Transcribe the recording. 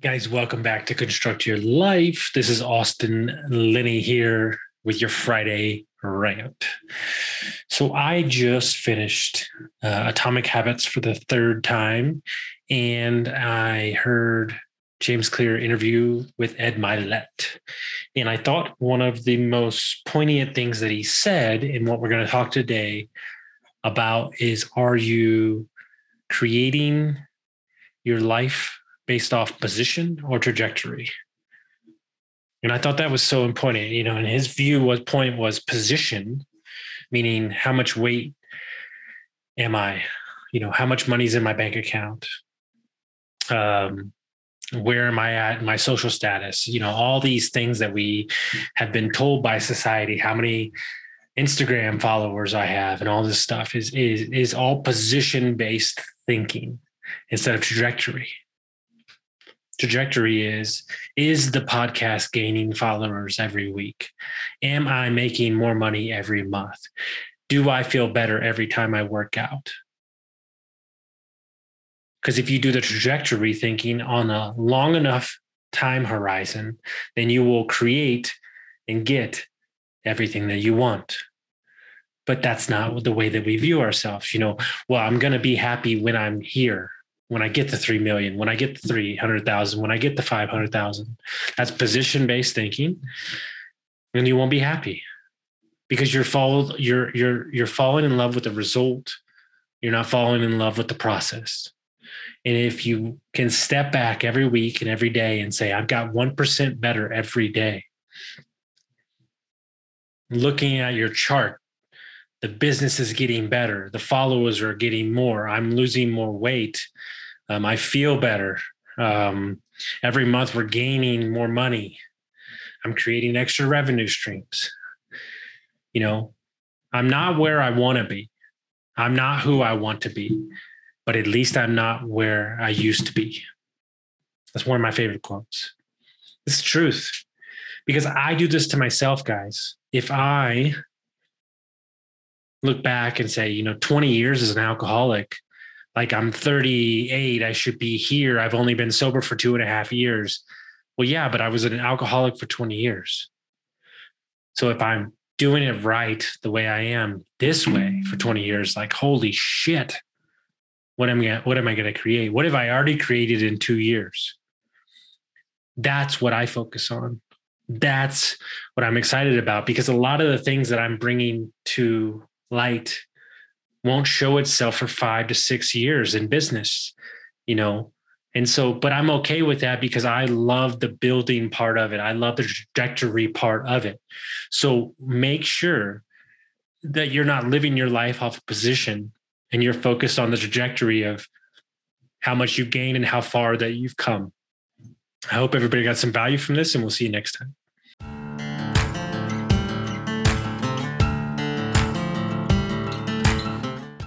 Guys, welcome back to Construct Your Life. This is Austin Linney here with your Friday rant. So, I just finished uh, Atomic Habits for the third time, and I heard James Clear interview with Ed Mylett. And I thought one of the most poignant things that he said in what we're going to talk today about is are you creating your life based off position or trajectory. And I thought that was so important. You know, and his view was point was position, meaning how much weight am I? You know, how much money's in my bank account? Um, where am I at my social status? You know, all these things that we have been told by society, how many Instagram followers I have, and all this stuff is is is all position based thinking instead of trajectory trajectory is is the podcast gaining followers every week? Am i making more money every month? Do i feel better every time i work out? Because if you do the trajectory thinking on a long enough time horizon then you will create and get everything that you want. But that's not the way that we view ourselves you know? Well i'm going to be happy when i'm here when I get the 3 million, when I get the 300,000, when I get the 500,000. That's position based thinking. And you won't be happy because you're followed, you're, you're, you're falling in love with the result. You're not falling in love with the process. And if you can step back every week and every day and say, I've got 1% better every day, looking at your chart, the business is getting better, the followers are getting more, I'm losing more weight, um, I feel better. Um, every month we're gaining more money. I'm creating extra revenue streams. You know, I'm not where I want to be. I'm not who I want to be, but at least I'm not where I used to be. That's one of my favorite quotes. It's truth because I do this to myself, guys. If I look back and say, you know, 20 years as an alcoholic, like I'm 38, I should be here. I've only been sober for two and a half years. Well, yeah, but I was an alcoholic for 20 years. So if I'm doing it right the way I am this way for 20 years, like holy shit, what am I what am I going to create? What have I already created in 2 years? That's what I focus on. That's what I'm excited about because a lot of the things that I'm bringing to light won't show itself for five to six years in business, you know. And so, but I'm okay with that because I love the building part of it. I love the trajectory part of it. So make sure that you're not living your life off a position and you're focused on the trajectory of how much you've gained and how far that you've come. I hope everybody got some value from this, and we'll see you next time.